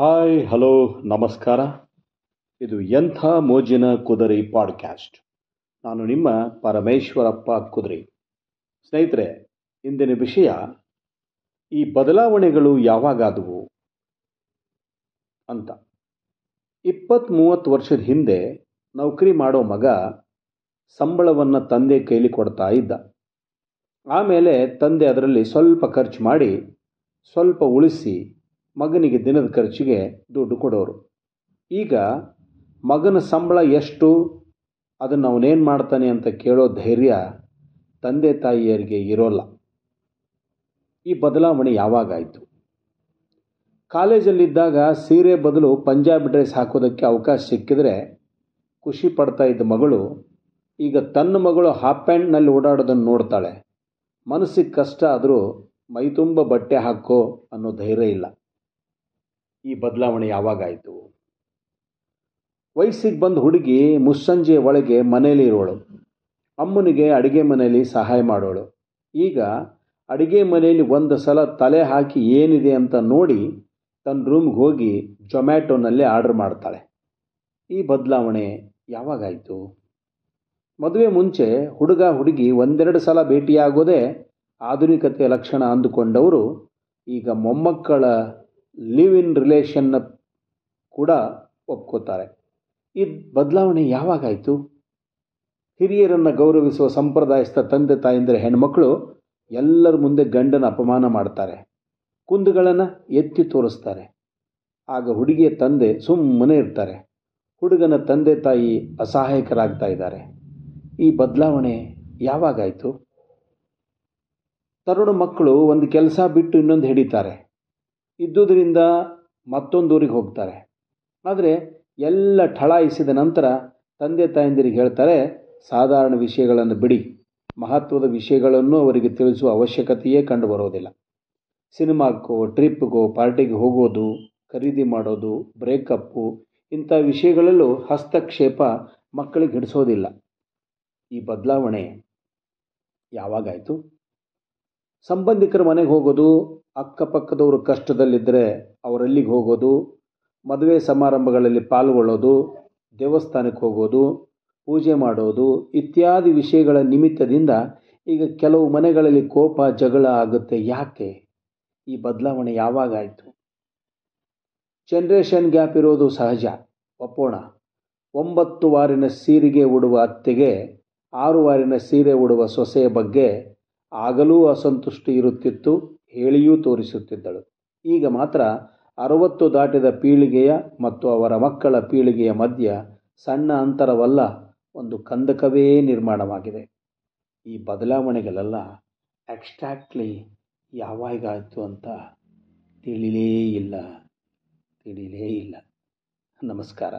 Hi hello ನಮಸ್ಕಾರ ಇದು ಎಂಥ ಮೋಜಿನ ಕುದುರೆ ಪಾಡ್ಕ್ಯಾಸ್ಟ್ ನಾನು ನಿಮ್ಮ ಪರಮೇಶ್ವರಪ್ಪ ಕುದುರೆ. ಸ್ನೇಹಿತರೆ, ಇಂದಿನ ವಿಷಯ, ಈ ಬದಲಾವಣೆಗಳು ಯಾವಾಗಾದವು ಅಂತ. ಇಪ್ಪತ್ತು ಮೂವತ್ತು ವರ್ಷದ ಹಿಂದೆ ನೌಕರಿ ಮಾಡೋ ಮಗ ಸಂಬಳವನ್ನು ತಂದೆ ಕೈಲಿ ಕೊಡ್ತಾ ಇದ್ದ. ಆಮೇಲೆ ತಂದೆ ಅದರಲ್ಲಿ ಸ್ವಲ್ಪ ಖರ್ಚು ಮಾಡಿ ಸ್ವಲ್ಪ ಉಳಿಸಿ ಮಗನಿಗೆ ದಿನದ ಖರ್ಚಿಗೆ ದುಡ್ಡು ಕೊಡೋರು. ಈಗ ಮಗನ ಸಂಬಳ ಎಷ್ಟು? ಅದನ್ನು ಅವನೇನು ಮಾಡ್ತಾನೆ ಅಂತ ಕೇಳೋ ಧೈರ್ಯ ತಂದೆ ತಾಯಿಯರಿಗೆ ಇರೋಲ್ಲ. ಈ ಬದಲಾವಣೆ ಯಾವಾಗಾಯಿತು ಕಾಲೇಜಲ್ಲಿದ್ದಾಗ ಸೀರೆ ಬದಲು ಪಂಜಾಬ್ ಡ್ರೆಸ್ ಹಾಕೋದಕ್ಕೆ ಅವಕಾಶ ಸಿಕ್ಕಿದ್ರೆ ಖುಷಿ ಪಡ್ತಾ ಇದ್ದ ಮಗಳು ಈಗ ತನ್ನ ಮಗಳು ಹಾಫ್ ಪ್ಯಾಂಟ್ನಲ್ಲಿ ಓಡಾಡೋದನ್ನು ನೋಡ್ತಾಳೆ. ಮನಸ್ಸಿಗೆ ಕಷ್ಟ ಆದರೂ ಮೈತುಂಬ ಬಟ್ಟೆ ಹಾಕೋ ಅನ್ನೋ ಧೈರ್ಯ ಇಲ್ಲ. ಈ ಬದಲಾವಣೆ ಯಾವಾಗಾಯಿತು ವಯಸ್ಸಿಗೆ ಬಂದ ಹುಡುಗಿ ಮುಸ್ಸಂಜೆ ಒಳಗೆ ಮನೆಯಲ್ಲಿ ಇರೋಳು. ಅಮ್ಮನಿಗೆ ಅಡುಗೆ ಮನೆಯಲ್ಲಿ ಸಹಾಯ ಮಾಡೋಳು. ಈಗ ಅಡುಗೆ ಮನೆಯಲ್ಲಿ ಒಂದು ಸಲ ತಲೆ ಹಾಕಿ ಏನಿದೆ ಅಂತ ನೋಡಿ ತನ್ನ ರೂಮ್ಗೆ ಹೋಗಿ ಜೊಮ್ಯಾಟೊನಲ್ಲಿ ಆರ್ಡರ್ ಮಾಡ್ತಾಳೆ. ಈ ಬದಲಾವಣೆ ಯಾವಾಗಾಯಿತು ಮದುವೆ ಮುಂಚೆ ಹುಡುಗ ಹುಡುಗಿ ಒಂದೆರಡು ಸಲ ಭೇಟಿಯಾಗೋದೇ ಆಧುನಿಕತೆಯ ಲಕ್ಷಣ ಅಂದುಕೊಂಡವರು ಈಗ ಮೊಮ್ಮಕ್ಕಳ ಲಿವ್ ಇನ್ ರಿಲೇಷನ್ನ ಕೂಡ ಒಪ್ಕೋತಾರೆ. ಈ ಬದಲಾವಣೆ ಯಾವಾಗಾಯಿತು ಹಿರಿಯರನ್ನು ಗೌರವಿಸುವ ಸಂಪ್ರದಾಯಸ್ಥ ತಂದೆ ತಾಯಂದಿರ ಹೆಣ್ಮಕ್ಳು ಎಲ್ಲರ ಮುಂದೆ ಗಂಡನ ಅಪಮಾನ ಮಾಡ್ತಾರೆ. ಕುಂದುಗಳನ್ನು ಎತ್ತಿ ತೋರಿಸ್ತಾರೆ. ಆಗ ಹುಡುಗಿಯ ತಂದೆ ಸುಮ್ಮನೆ ಇರ್ತಾರೆ. ಹುಡುಗನ ತಂದೆ ತಾಯಿ ಅಸಹಾಯಕರಾಗ್ತಾ ಇದ್ದಾರೆ. ಈ ಬದಲಾವಣೆ ಯಾವಾಗಾಯಿತು ತರುಣ ಮಕ್ಕಳು ಒಂದು ಕೆಲಸ ಬಿಟ್ಟು ಇನ್ನೊಂದು ಹಿಡಿತಾರೆ. ಇದ್ದುದರಿಂದ ಮತ್ತೊಂದು ಊರಿಗೆ ಹೋಗ್ತಾರೆ. ಆದರೆ ಎಲ್ಲ ಠಳಾಯಿಸಿದ ನಂತರ ತಂದೆ ತಾಯಂದಿರಿಗೆ ಹೇಳ್ತಾರೆ, ಸಾಧಾರಣ ವಿಷಯಗಳನ್ನು ಬಿಡಿ. ಮಹತ್ವದ ವಿಷಯಗಳನ್ನು ಅವರಿಗೆ ತಿಳಿಸುವ ಅವಶ್ಯಕತೆಯೇ ಕಂಡು ಬರೋದಿಲ್ಲ. ಸಿನಿಮಾಕ್ಕೋ ಟ್ರಿಪ್ಗೋ, ಪಾರ್ಟಿಗೆ ಹೋಗೋದು, ಖರೀದಿ ಮಾಡೋದು, ಬ್ರೇಕಪ್ಪು, ಇಂಥ ವಿಷಯಗಳಲ್ಲೂ ಹಸ್ತಕ್ಷೇಪ ಮಕ್ಕಳಿಗೆ ಹಿಡಿಸೋದಿಲ್ಲ. ಈ ಬದಲಾವಣೆ ಯಾವಾಗಾಯಿತು? ಸಂಬಂಧಿಕರ ಮನೆಗೆ ಹೋಗೋದು, ಅಕ್ಕಪಕ್ಕದವರು ಕಷ್ಟದಲ್ಲಿದ್ದರೆ ಅವರಲ್ಲಿಗೆ ಹೋಗೋದು, ಮದುವೆ ಸಮಾರಂಭಗಳಲ್ಲಿ ಪಾಲ್ಗೊಳ್ಳೋದು, ದೇವಸ್ಥಾನಕ್ಕೆ ಹೋಗೋದು, ಪೂಜೆ ಮಾಡೋದು ಇತ್ಯಾದಿ ವಿಷಯಗಳ ನಿಮಿತ್ತದಿಂದ ಈಗ ಕೆಲವು ಮನೆಗಳಲ್ಲಿ ಕೋಪ, ಜಗಳ ಆಗುತ್ತೆ. ಯಾಕೆ? ಈ ಬದಲಾವಣೆ ಯಾವಾಗಾಯಿತು ಜನ್ರೇಷನ್ ಗ್ಯಾಪ್ ಇರೋದು ಸಹಜ. ಒಪ್ಪೋಣ. ಒಂಬತ್ತು ವಾರಿನ ಸೀರೆಗೆ ಉಡುವ ಅತ್ತೆಗೆ, ಆರು ವಾರಿನ ಸೀರೆ ಉಡುವ ಸೊಸೆಯ ಬಗ್ಗೆ ಆಗಲೂ ಅಸಂತುಷ್ಟಿ ಇರುತ್ತಿತ್ತು, ಹೇಳಿಯೂ ತೋರಿಸುತ್ತಿದ್ದಳು. ಈಗ ಮಾತ್ರ ಅರವತ್ತು ದಾಟಿದ ಪೀಳಿಗೆಯ ಮತ್ತು ಅವರ ಮಕ್ಕಳ ಪೀಳಿಗೆಯ ಮಧ್ಯ ಸಣ್ಣ ಅಂತರವಲ್ಲ, ಒಂದು ಕಂದಕವೇ ನಿರ್ಮಾಣವಾಗಿದೆ. ಈ ಬದಲಾವಣೆಗಳೆಲ್ಲ ಎಕ್ಸ್ಟ್ರಾಕ್ಟ್ಲಿ ಯಾವಾಗಾಯಿತು ಅಂತ ತಿಳಿಲೇ ಇಲ್ಲ ತಿಳಿಲೇ ಇಲ್ಲ. ನಮಸ್ಕಾರ.